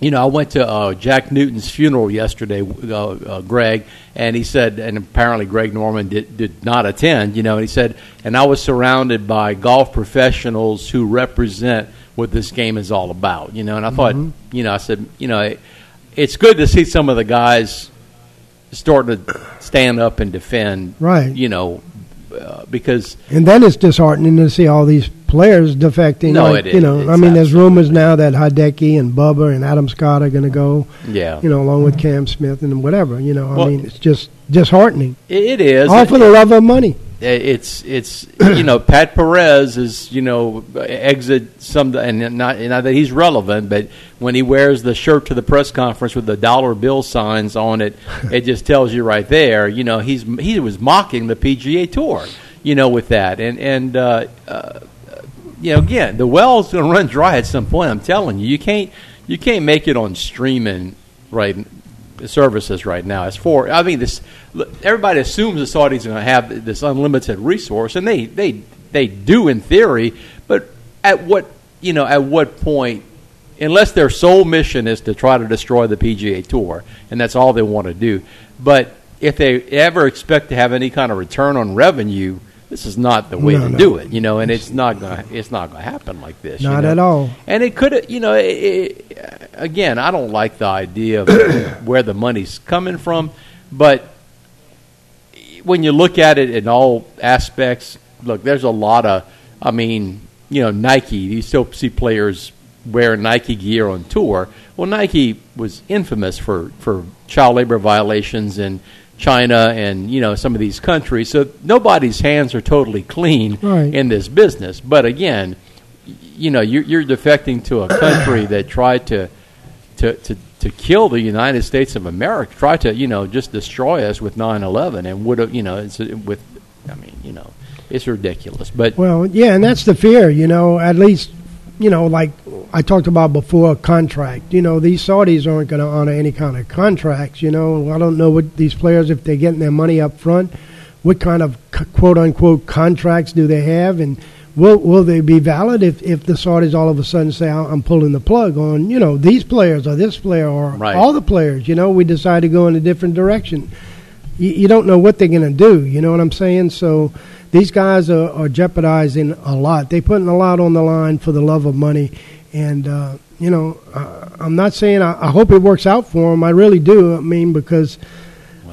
B: you know, I went to uh, Jack Newton's funeral yesterday, uh, uh, Greg, and he said, and apparently Greg Norman did, did not attend, you know, and he said, and I was surrounded by golf professionals who represent what this game is all about, you know, and I thought, mm-hmm. you know, I said, you know, it, it's good to see some of the guys starting to stand up and defend,
A: right?
B: You know, uh, because
A: and then it's disheartening to see all these players defecting.
B: No,
A: like,
B: it is.
A: You know, I mean, there's rumors now that Hideki and Bubba and Adam Scott are going to go.
B: Yeah.
A: You know, along with Cam Smith and whatever. You know, I mean, it's just disheartening.
B: it, it is.
A: All for the love of money.
B: it's it's you know Pat Perez is you know exit some and not not that he's relevant, but when he wears the shirt to the press conference with the dollar bill signs on it, it just tells you right there. You know he's he was mocking the PGA Tour, you know, with that and and. Uh, uh, you know, again, the well's going to run dry at some point. I'm telling you, you can't you can't make it on streaming right services right now. As for, I mean, this everybody assumes the Saudis are going to have this unlimited resource, and they they they do in theory. But at what you know, at what point, unless their sole mission is to try to destroy the PGA Tour, and that's all they want to do. But if they ever expect to have any kind of return on revenue, this is not the way
A: No,
B: to
A: no.
B: do it, you know, and it's not going to it's not going to happen like this. you
A: Not
B: know?
A: at all.
B: And it could, you know, it, it, again, I don't like the idea of where the money's coming from, but when you look at it in all aspects, look, there's a lot of, I mean, you know, Nike. You still see players wear Nike gear on tour. Well, Nike was infamous for for child labor violations in China and you know some of these countries. So nobody's hands are totally clean
A: Right.
B: in this business. But again, you know, you're, you're defecting to a country that tried to to, to, to kill the United States of America, tried to, you know, just destroy us with 9-11 and would have, you know, it's, uh, with, I mean, you know, it's ridiculous. But,
A: Well, yeah, and that's the fear, you know, at least, you know, like I talked about before, contract. You know, these Saudis aren't going to honor any kind of contracts, you know. I don't know what these players, if they're getting their money up front, what kind of quote unquote contracts do they have? And will, will they be valid if, if the Saudis all of a sudden say, "I- I'm pulling the plug on, you know, these players or this player or
B: Right.
A: all the players, you know, we decide to go in a different direction? you, you don't know what they're going to do. You know what I'm saying? So these guys are, are jeopardizing a lot. They're putting a lot on the line for the love of money. And, uh, you know, I'm not saying I, I hope it works out for them. I really do. I mean, because,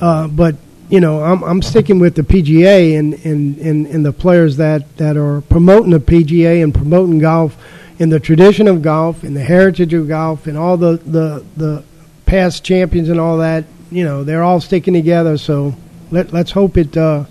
A: uh, but, you know, I'm, I'm sticking with the PGA and, and, and, and the players that, that are promoting the PGA and promoting golf in the tradition of golf and the heritage of golf and all the, the, the past champions and all that. You know, they're all sticking together. So let, let's hope it uh,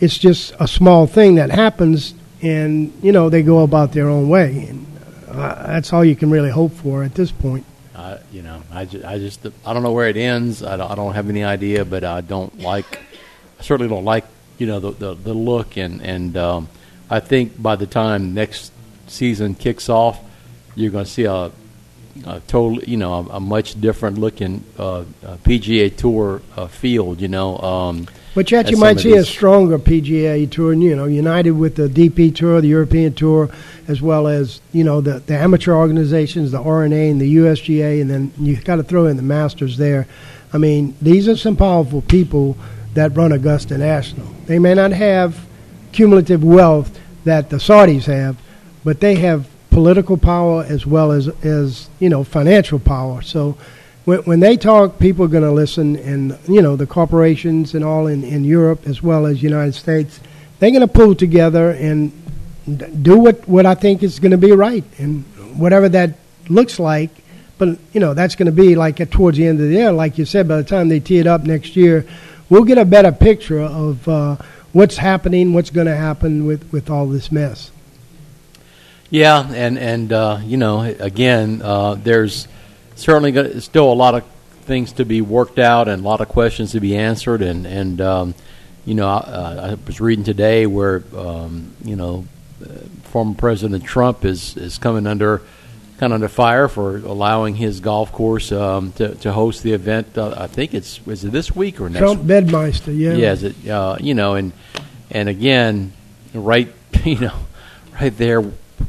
A: it's just a small thing that happens, and you know they go about their own way. And uh, that's all you can really hope for at this point.
B: I, you know, I, I just, I don't know where it ends. I don't, I don't have any idea, but I don't like, I certainly don't like, you know, the, the, the look. And, and um, I think by the time next season kicks off, you're going to see a, a total, you know, a, a much different looking uh, PGA Tour uh, field. You know, um,
A: But yet you might see a stronger PGA tour, you know, united with the DP tour, the European tour, as well as you know the, the amateur organizations, the R&A and the USGA, and then you've got to throw in the Masters there. I mean, these are some powerful people that run Augusta National. They may not have cumulative wealth that the Saudis have, but they have political power as well as as you know financial power. So when, when they talk, people are going to listen, and you know the corporations and all in, in Europe as well as United States, they're going to pull together and do what what I think is going to be right, and whatever that looks like. But you know that's going to be like at towards the end of the year, like you said. By the time they tee it up next year, we'll get a better picture of uh, what's happening, what's going to happen with with all this mess.
B: Yeah, and and uh, you know, again, uh, there's certainly still a lot of things to be worked out and a lot of questions to be answered. And and um, you know, I, I was reading today where um, you know, uh, former President Trump is is coming under kind of under fire for allowing his golf course um, to to host the event. Uh, I think it's is it this week or next?
A: Trump Bedminster, yeah.
B: Yeah, is it, uh, you know, and and again, right, you know, right there,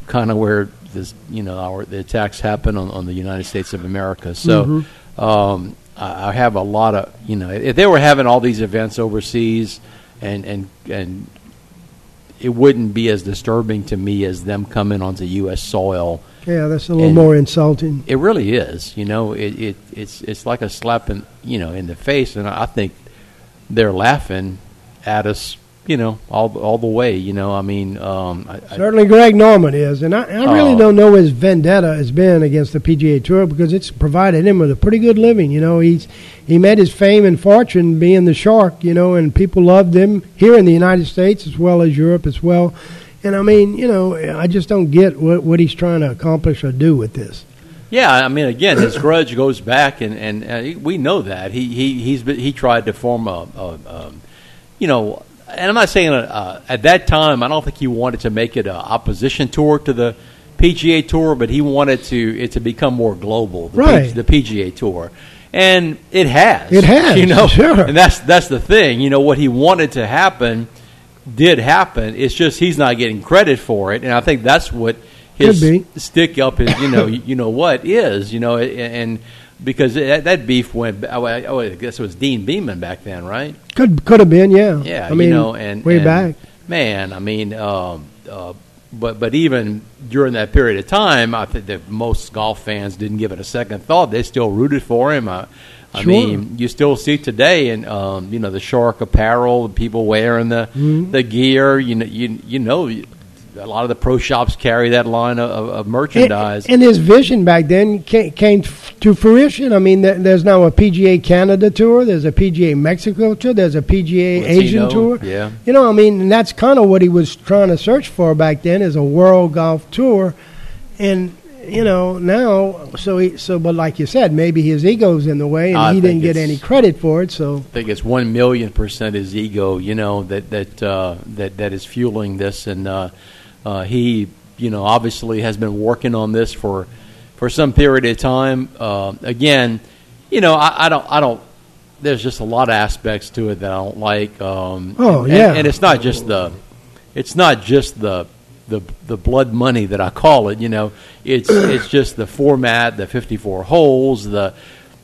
B: kind of where this, you know, our the attacks happen on, on the United States of America. So, um, I, I have a lot of, you know, if they were having all these events overseas, and and and it wouldn't be as disturbing to me as them coming onto U.S. soil.
A: Yeah, that's a little
B: And-
A: more insulting.
B: It really is. You know, it, it it's it's like a slap in you know in the face, and I think they're laughing at us. You know, all all the way. You know, I mean, um, I, I,
A: Certainly, Greg Norman is, and I, I really
B: Oh.
A: don't know his vendetta has been against the PGA Tour because it's provided him with a pretty good living. You know, he's he made his fame and fortune being the shark. You know, and people loved him here in the United States as well as Europe as well. And I mean, you know, I just don't get what what he's trying to accomplish or do with this.
B: yeah. I mean, again, his grudge goes back, and and uh, we know that he he he's been, he tried to form a, a, a you know. And I'm not saying uh, at that time. I don't think he wanted to make it an opposition tour to the PGA Tour, but he wanted to it to become more global. The,
A: Right.
B: P, the PGA Tour, and it has.
A: It has,
B: you know,
A: sure.
B: and that's that's the thing. You know, what he wanted to happen did happen. It's just he's not getting credit for it, and I think that's what his stick up is. You know, you know what is. You know, and because that, that beef went. Oh, I oh, I guess it was Deane Beman back then, right?
A: Could could have been, yeah.
B: Yeah,
A: I mean,
B: you know, and
A: way
B: and,
A: back.
B: man. I mean, um, uh, but but even during that period of time, I think that most golf fans didn't give it a second thought. They still rooted for him. I, I
A: Sure.
B: mean, you still see today, and um, you know the shark apparel, the people wearing the
A: Mm-hmm.
B: the gear. You know, you you know, a lot of the pro shops carry that line of, of, merchandise.
A: And, and his vision back then came to fruition. I mean, there's now a PGA Canada tour, there's a PGA Mexico tour, there's a PGA Asian tour.
B: yeah.
A: You know, I mean, and that's kind of what he was trying to search for back then is a world golf tour. And you know now, so he, so, but like you said, maybe his ego's in the way, and
B: I
A: he didn't get any credit for it. So
B: I think it's one million percent his ego, you know, that that uh, that that is fueling this, and uh, uh, he, you know, obviously has been working on this for for some period of time. Uh, again, you know, I, I don't, I don't. There's just a lot of aspects to it that I don't like. Um,
A: Oh,
B: and,
A: yeah.
B: and it's not just the, it's not just the. The, the blood money that I call it, you know, it's it's just the format, the 54 holes, the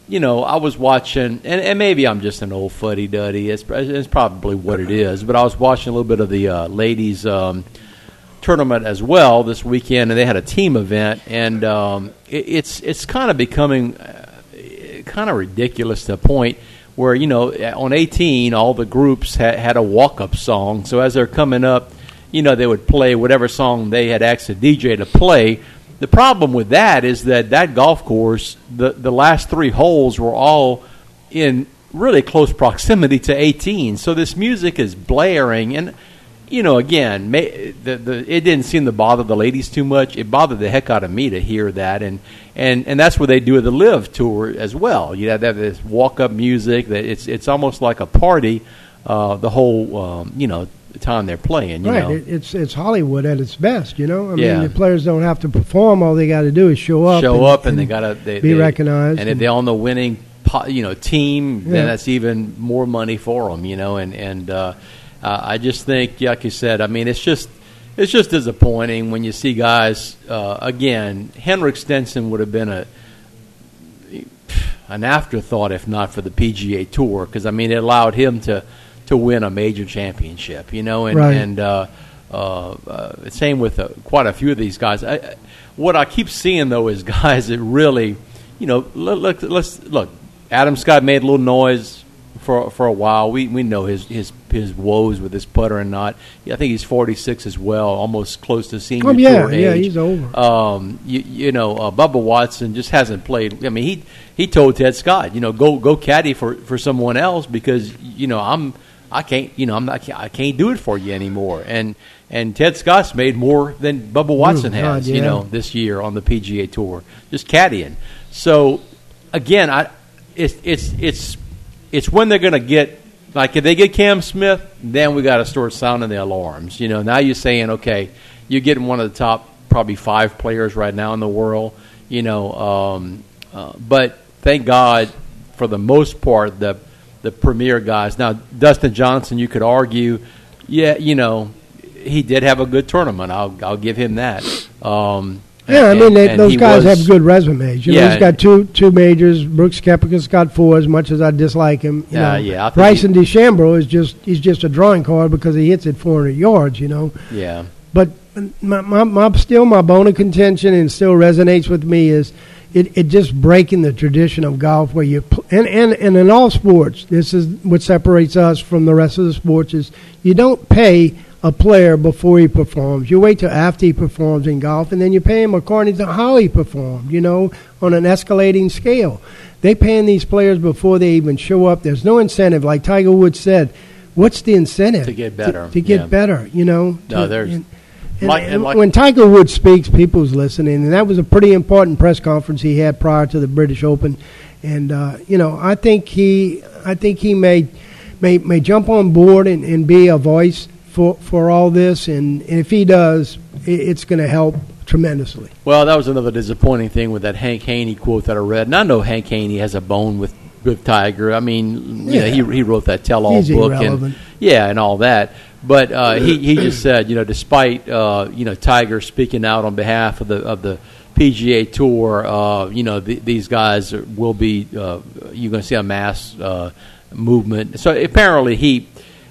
B: you know, I was watching, and, and maybe I'm just an old fuddy duddy. It's, it's probably what it is. But I was watching a little bit of the uh, ladies' um, tournament as well this weekend, and they had a team event, and um, it, it's it's kind of becoming uh, kind of ridiculous to a point where you know on 18 all the groups had, had a walk up song. So as they're coming up, you know they would play whatever song they had asked the DJ to play. The problem with that is that that golf course, the the last three holes were all in really close proximity to 18. So this music is blaring, and you know, again, may, the, the it didn't seem to bother the ladies too much. It bothered the heck out of me to hear that, and and and that's what they do at the LIV tour as well. You know, they have this walk up music that it's it's almost like a party. Uh, the whole um, you know time they're playing. You
A: right,
B: know,
A: it, it's it's Hollywood at its best. You know, I
B: Yeah.
A: mean, the players don't have to perform; all they got to do is show up.
B: show up and, they gotta
A: be
B: they-
A: recognized
B: And if they're on the winning, po- you know, team,
A: Yeah.
B: then that's even more money for them. You know, and and uh, uh, I just think, like you said, I mean, it's just it's just disappointing when you see guys. Uh, again, Henrik Stenson would have been a an afterthought if not for the PGA Tour because I mean it allowed him to to win a major championship, you know, and
A: Right.
B: and uh, uh, uh, same with uh, quite a few of these guys. I, what I keep seeing though is guys that really, you know, look, look, let's look. Adam Scott made a little noise for for a while. We we know his his his woes with his putter and not. I think he's 46 as well, almost close to senior
A: Oh, yeah,
B: tour
A: yeah,
B: age.
A: he's over.
B: Um, you, you know, uh, Bubba Watson just hasn't played. I mean, he he told Ted Scott, you know, go go caddy for, for someone else because you know I'm I can't you know I'm not I can't do it for you anymore. And and Ted Scott's made more than Bubba Watson
A: Oh, God,
B: has, you know, this year on the PGA Tour, just caddying. So again, I it's it's it's it's when they're going to get like if they get Cam Smith, then we got to start sounding the alarms. You know, now you're saying, okay, you're getting one of the top probably five players right now in the world. You know, um, uh, but thank God for the most part the the premier guys. Now Dustin Johnson, you could argue, yeah, you know, he did have a good tournament. I'll I'll give him that. Um,
A: Yeah, I mean they, those guys have good resumes. You know, he's got two two majors. Brooks Koepka's got four. As much as I dislike him, you
B: Yeah,
A: know,
B: yeah,
A: Bryson DeChambeau is just he's just a drawing card because he hits it 400 yards. You know,
B: Yeah.
A: but my, my, my still my bone of contention and still resonates with me is it, it just breaking the tradition of golf where you pl- and, and and in all sports this is what separates us from the rest of the sports is you don't pay a player before he performs. You wait till after he performs in golf and then you pay him according to how he performed you know on an escalating scale. They paying these players before they even show up. There's no incentive. Like Tiger Woods said what's the incentive
B: To get better,
A: to, get
B: yeah.
A: better you know?
B: No,
A: to-
B: there's-
A: and- and,
B: Like-
A: and when Tiger Woods speaks, people's listening, and that was a pretty important press conference he had prior to the British Open. And uh, you know, I think he, I think he may, may, may jump on board and, and be a voice for, for all this. And, and if he does, it, it's going to help tremendously.
B: Well, that was another disappointing thing with that Hank Haney quote that I read. And I know Hank Haney has a bone with, with Tiger. I mean, you know,
A: Yeah.
B: he he wrote that tell-all book
A: irrelevant.
B: and yeah, and all that. But uh, he he just said, you know, despite uh, you know Tiger speaking out on behalf of the of the PGA Tour, uh, you know, th- these guys will be uh, you're going to see a mass uh, movement. So apparently he,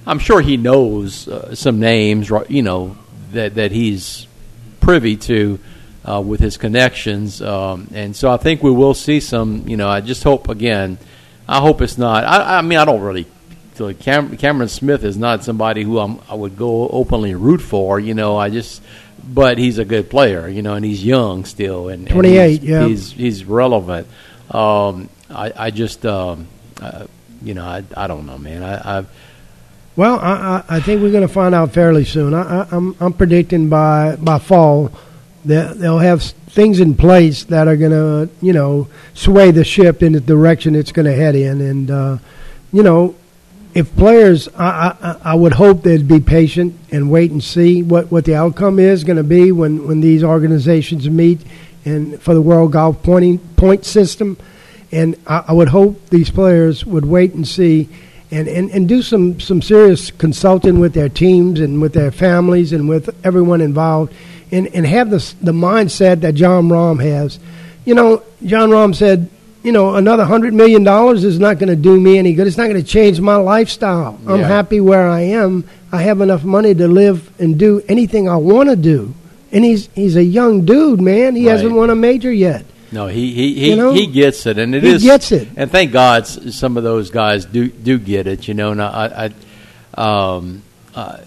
B: I'm sure he knows uh, some names, you know, that that he's privy to uh, with his connections, um, and so I think we will see some. You know, I just hope again. I hope it's not. I, I mean, I don't really. Cam, Cameron Smith is not somebody who I'm, I would go openly root for. You know, I just. But he's a good player, you know, and he's young still, and, and
A: 28,
B: he's,
A: yeah.
B: he's he's relevant. Um, I, I just, um, uh, you know, I, I don't know, man. I, I
A: Well, I, I, think we're going to find out fairly soon. I, I, I'm, I'm predicting by by fall that they'll have things in place that are going to, you know, sway the ship in the direction it's going to head in. And, uh, you know, if players, I, I, I would hope they'd be patient and wait and see what, what the outcome is going to be when, when these organizations meet and for the World Golf Pointing Point System. And I, I would hope these players would wait and see and, and, and do some, some serious consulting with their teams and with their families and with everyone involved and, and have the, the mindset that Jon Rahm has. You know, Jon Rahm said, you know, another $100 million is not going to do me any good. It's not going to change my lifestyle. I'm happy where I am. I have enough money to live and do anything I want to do. And he's, he's a young dude, man. He hasn't won a major yet.
B: No, he he he,
A: You know?
B: he gets it, and it
A: He
B: is-
A: gets it.
B: and thank God some of those guys do do get it, you know. And I, I um, uh,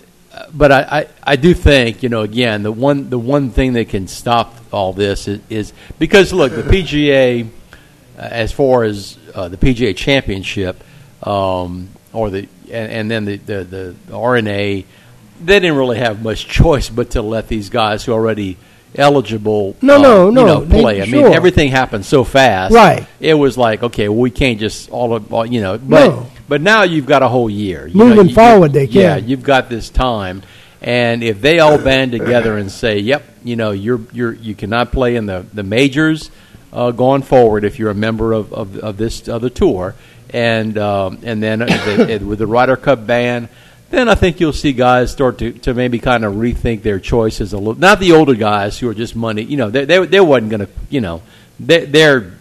B: but I, I I do think you know again the one the one thing that can stop all this is, is because look the PGA uh, as far as uh, the PGA Championship um, or the and, and then the, the the R&A they didn't really have much choice but to let these guys who already eligible
A: No,
B: uh,
A: no,
B: you
A: no,
B: know,
A: they-
B: play. I mean
A: sure.
B: everything happened so fast.
A: Right.
B: It was like okay, well, we can't just all of all, you know. But
A: No.
B: but now you've got a whole year. You
A: Moving
B: know, you-
A: forward, they can.
B: Yeah, you've got this time, and if they all band together and say, "Yep, you know, you're you're you cannot play in the the majors uh, going forward if you're a member of of, of this other tour," and um, and then the, with the Ryder Cup ban. Then I think you'll see guys start to, to maybe kind of rethink their choices a little. Not the older guys who are just money. You know, they they, they wasn't going to. You know, they, they're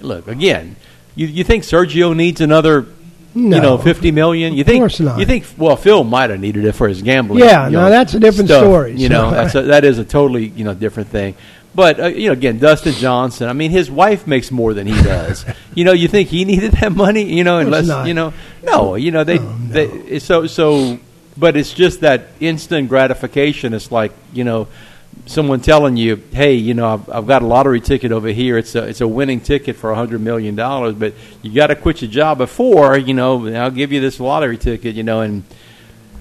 B: look again. You you think Sergio needs another?
A: No.
B: You know, fifty million. You think?
A: course not.
B: You think? Well, Phil might have needed it for his gambling.
A: Yeah,
B: you
A: no, that's a different
B: stuff,
A: story,
B: You know, that's a, that is a totally you know different thing. But uh, you know, again, Dustin Johnson. I mean, his wife makes more than he does. you know, you think he needed that money? You know, unless
A: not.
B: you know, no, you know they, they so so. But it's just that instant gratification. It's like you know, someone telling you, "Hey, you know, I've, I've got a lottery ticket over here. It's a it's a winning ticket for a hundred million dollars, but you got to quit your job before you know. I'll give you this lottery ticket, you know, and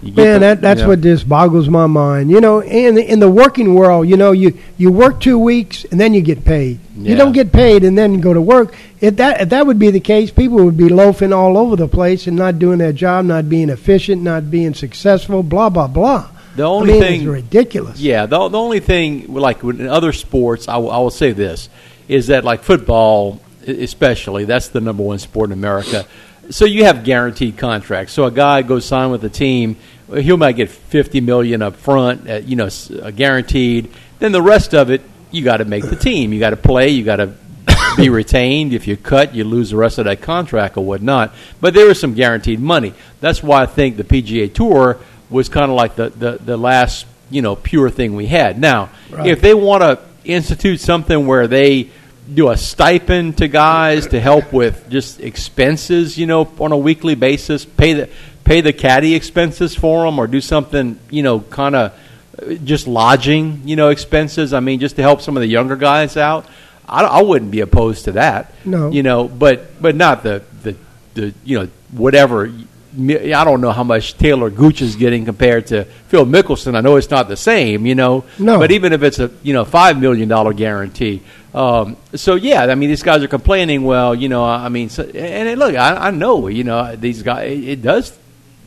B: you
A: Man,
B: the-
A: that, that's
B: you know.
A: what just boggles my mind. You know, in in the working world, you know, you, you work two weeks and then you get paid.
B: Yeah.
A: You don't get paid and then go to work. If that if that would be the case, people would be loafing all over the place and not doing their job, not being efficient, not being successful. Blah blah blah.
B: The only
A: I mean,
B: thing
A: ridiculous.
B: Yeah, the, the only thing, like in other sports, I will- say this, is that like football, especially, that's the number one sport in America. So you have guaranteed contracts. So a guy goes sign with a team, he might get fifty million up front, uh, you know, uh, guaranteed. Then the rest of it, you got to make the team. You got to play. You got to be retained. If you cut, you lose the rest of that contract or whatnot. But there is some guaranteed money. That's why I think the PGA Tour was kind of like the, the, the last you know pure thing we had. Now,
A: Right.
B: if they want to institute something where they do a stipend to guys to help with just expenses, you know, on a weekly basis, pay the pay the caddy expenses for them, or do something, you know, kind of uh, just lodging, you know, expenses. I mean, just to help some of the younger guys out. I, I wouldn't be opposed to that.
A: No.
B: you know, but but not the the, the you know whatever. I don't know how much Taylor Gooch is getting compared to Phil Mickelson. I know it's not the same, you know.
A: No.
B: But even if it's a you know five million dollar guarantee, um, so yeah, I mean these guys are complaining. Well, you know, I mean, so, and it, look, I, I know, you know, these guys. It, it does.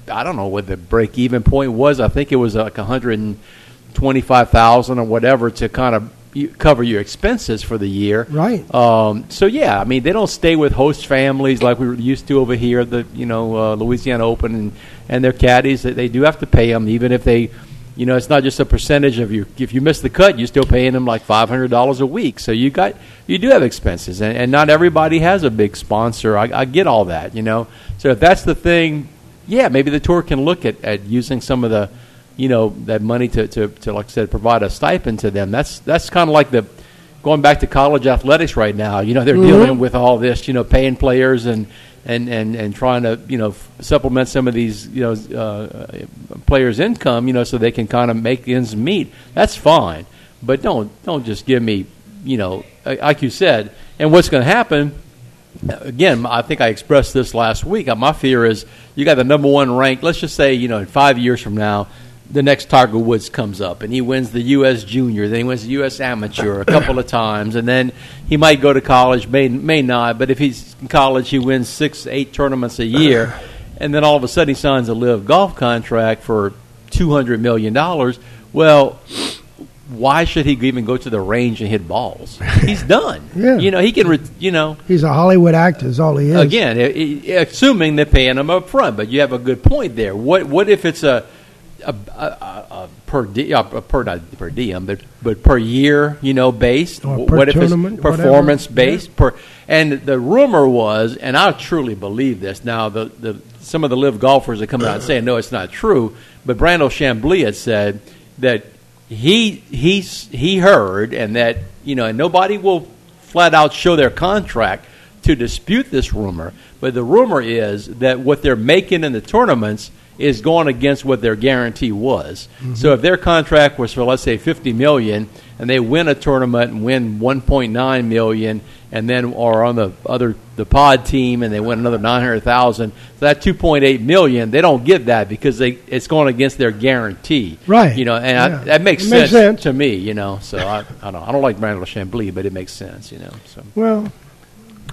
B: I don't know what the break even point was. I think it was like a hundred and twenty five thousand or whatever to kind of you cover your expenses for the year.
A: Right.
B: Um, so yeah, I mean they don't stay with host families like we were used to over here, the you know uh, Louisiana Open and and their caddies. They, they do have to pay them, even if they, you know, it's not just a percentage of your. If you miss the cut, you're still paying them like five hundred dollars a week. So you got you do have expenses, and, and not everybody has a big sponsor. I, I get all that, you know. So if that's the thing, yeah, maybe the tour can look at, at using some of the you know that money to, to, to like I said provide a stipend to them. That's that's kind of like the going back to college athletics right now. You know they're
A: Mhm.
B: dealing with all this, you know, paying players and and, and, and trying to you know f- supplement some of these you know uh, players' income, you know, so they can kind of make ends meet. That's fine, but don't don't just give me you know like you said. And what's going to happen? again, I think I expressed this last week. Uh, My fear is you got the number one ranked. Let's just say you know in five years from now, the next Tiger Woods comes up and he wins the U.S. Junior, then he wins the U.S. Amateur a couple of times, and then he might go to college, may may not. But if he's in college, he wins six, eight tournaments a year, and then all of a sudden he signs a LIV golf contract for two hundred million dollars. Well. Why should he even go to the range and hit balls? He's done.
A: Yeah.
B: You know, he can, re- you know,
A: He's a Hollywood actor, is all he is.
B: Again, assuming they're paying him up front, but you have a good point there. What what if it's a a, a, a, a per di- uh, per not per diem, but but per year, you know, based.
A: Or per
B: what if it's
A: whatever.
B: performance based? Per and the rumor was, and I truly believe this. Now, the, the some of the LIV golfers are coming out and saying no, it's not true. But Brandel Chamblee had said that he he's he heard and that you know and nobody will flat out show their contract to dispute this rumor but the rumor is that what they're making in the tournaments is going against what their guarantee was so if their contract was for let's say 50 million and they win a tournament and win 1.9 million and then are on the other the pod team and they win another 900,000 so that 2.8 million they don't get that because they it's going against their guarantee
A: Right.
B: you know and
A: Yeah.
B: I, that makes
A: It
B: sense,
A: sense.
B: to me you know so I, I don't I don't like Brandel Chamblee but it makes sense you know so
A: Well,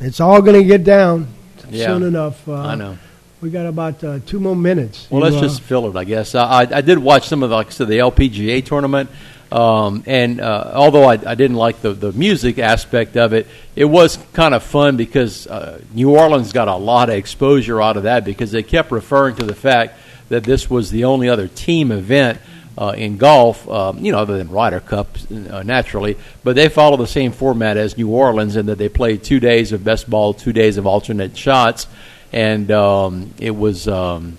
A: it's all going to get down
B: Yeah.
A: soon enough. Uh,
B: I know
A: We got about uh, two more minutes.
B: Well,
A: You,
B: let's
A: uh,
B: just fill it, I guess. I, I, did watch some of the, like said, the LPGA tournament, um, and uh, although I, I didn't like the, the music aspect of it, it was kind of fun because uh, New Orleans got a lot of exposure out of that because they kept referring to the fact that this was the only other team event uh, in golf, um, you know, other than Ryder Cup, uh, naturally. But they follow the same format as New Orleans in that they play two days of best ball, two days of alternate shots, and um, it was um,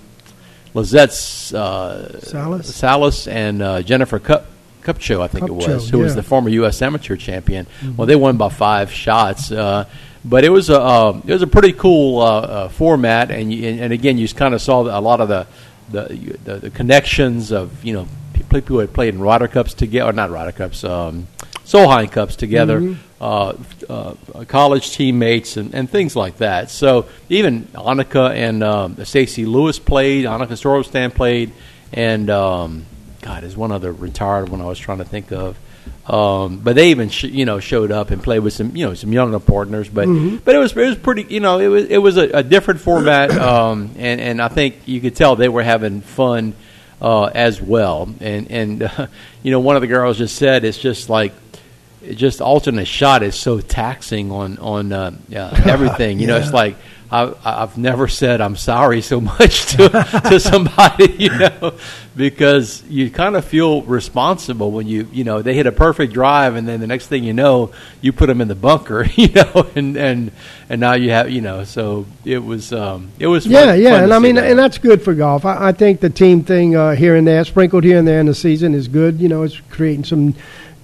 B: Lizette's uh,
A: Salas?
B: Salas and uh, Jennifer Cup. Kupcho, I think it was, who was the former U.S. amateur champion. Well, they won by five shots, uh, but it was a uh, it was a pretty cool uh, uh, format, and you, and, and again, you kind of saw a lot of the the, the the connections of you know people who had played in Ryder Cups together, or not Ryder Cups, um, Solheim Cups together, uh, uh, college teammates, and, and things like that. So even Annika and um, Stacey Lewis played, Annika Sorenstam played, and um, God, is one other retired one I was trying to think of. Um, but they even sh- you know showed up and played with some you know some younger partners, but but it was it was pretty you know it was it was a, a different format, um, and and I think you could tell they were having fun uh, as well. And and uh, you know one of the girls just said it's just like just alternate shot is so taxing on on uh, uh, everything. You know, it's like I, I've never said I'm sorry so much to to somebody. You know, because you kind of feel responsible when you you know they hit a perfect drive and then the next thing you know you put them in the bunker. You know, and and and now you have you know. So it was um, it was
A: Yeah,
B: fun,
A: yeah,
B: fun
A: and I mean,
B: that.
A: and that's good for golf. I, I think the team thing uh, here and there, sprinkled here and there in the season, is good. You know, it's creating some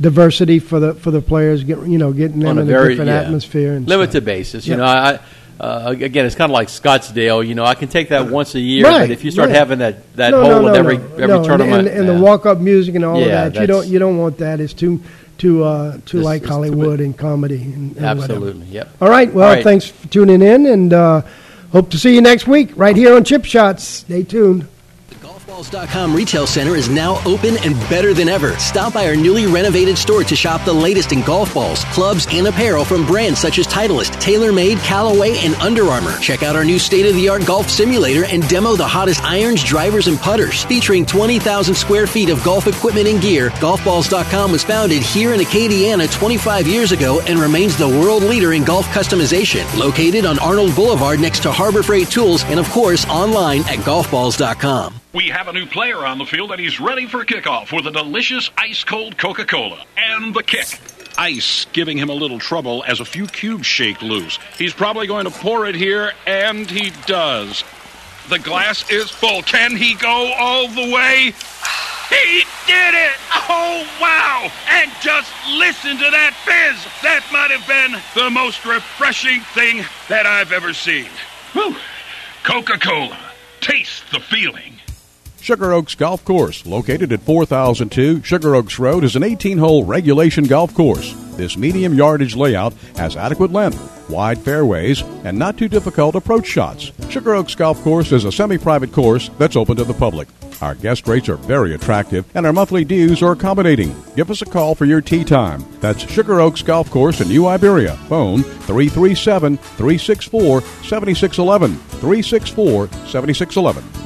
A: diversity for the for the players. Get you know, getting them
B: a
A: in
B: very
A: a different
B: yeah,
A: atmosphere and
B: limited
A: stuff.
B: basis. You
A: Yeah.
B: know, I. Uh, again, it's kind of like Scottsdale. You know, I can take that once a year,
A: Right,
B: but if you start
A: right.
B: having that, that
A: no,
B: hole
A: no,
B: with every
A: no,
B: every
A: no, and-
B: tournament,
A: and, and
B: yeah.
A: the walk up music and all
B: Yeah,
A: of that, you don't you don't want that. It's too too uh, too like
B: is too
A: Hollywood and comedy and, and whatever.
B: absolutely, yep.
A: All right. Well,
B: All right.
A: thanks for tuning in, and uh, hope to see you next week right here on Chip Shots. Stay tuned.
C: Golfballs.com retail center is now open and better than ever. Stop by our newly renovated store to shop the latest in golf balls, clubs, and apparel from brands such as Titleist, TaylorMade, Callaway, and Under Armour. Check out our new state-of-the-art golf simulator and demo the hottest irons, drivers, and putters. Featuring 20,000 square feet of golf equipment and gear, Golfballs.com was founded here in Acadiana 25 years ago and remains the world leader in golf customization. Located on Arnold Boulevard next to Harbor Freight Tools and, of course, online at golfballs.com.
D: We have a new player on the field and he's ready for kickoff with a delicious ice cold Coca Cola and the kick. Ice giving him a little trouble as a few cubes shake loose. He's probably going to pour it here, and he does. The glass is full. Can he go all the way? He did it! Oh, wow! And just listen to that fizz! That might have been the most refreshing thing that I've ever seen. Coca Cola. Taste the feeling.
E: Sugar Oaks Golf Course, located at 4002 Sugar Oaks Road, is an 18 hole regulation golf course. This medium yardage layout has adequate length, wide fairways, and not too difficult approach shots. Sugar Oaks Golf Course is a semi private course that's open to the public. Our guest rates are very attractive, and our monthly dues are accommodating. Give us a call for your tee time. That's Sugar Oaks Golf Course in New Iberia. Phone 337 364 7611. 364 7611.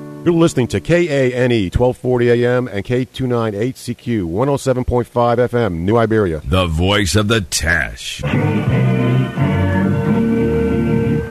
F: You're listening to KANE 1240 AM and K298CQ 107.5 FM, New Iberia.
G: The voice of the Teche.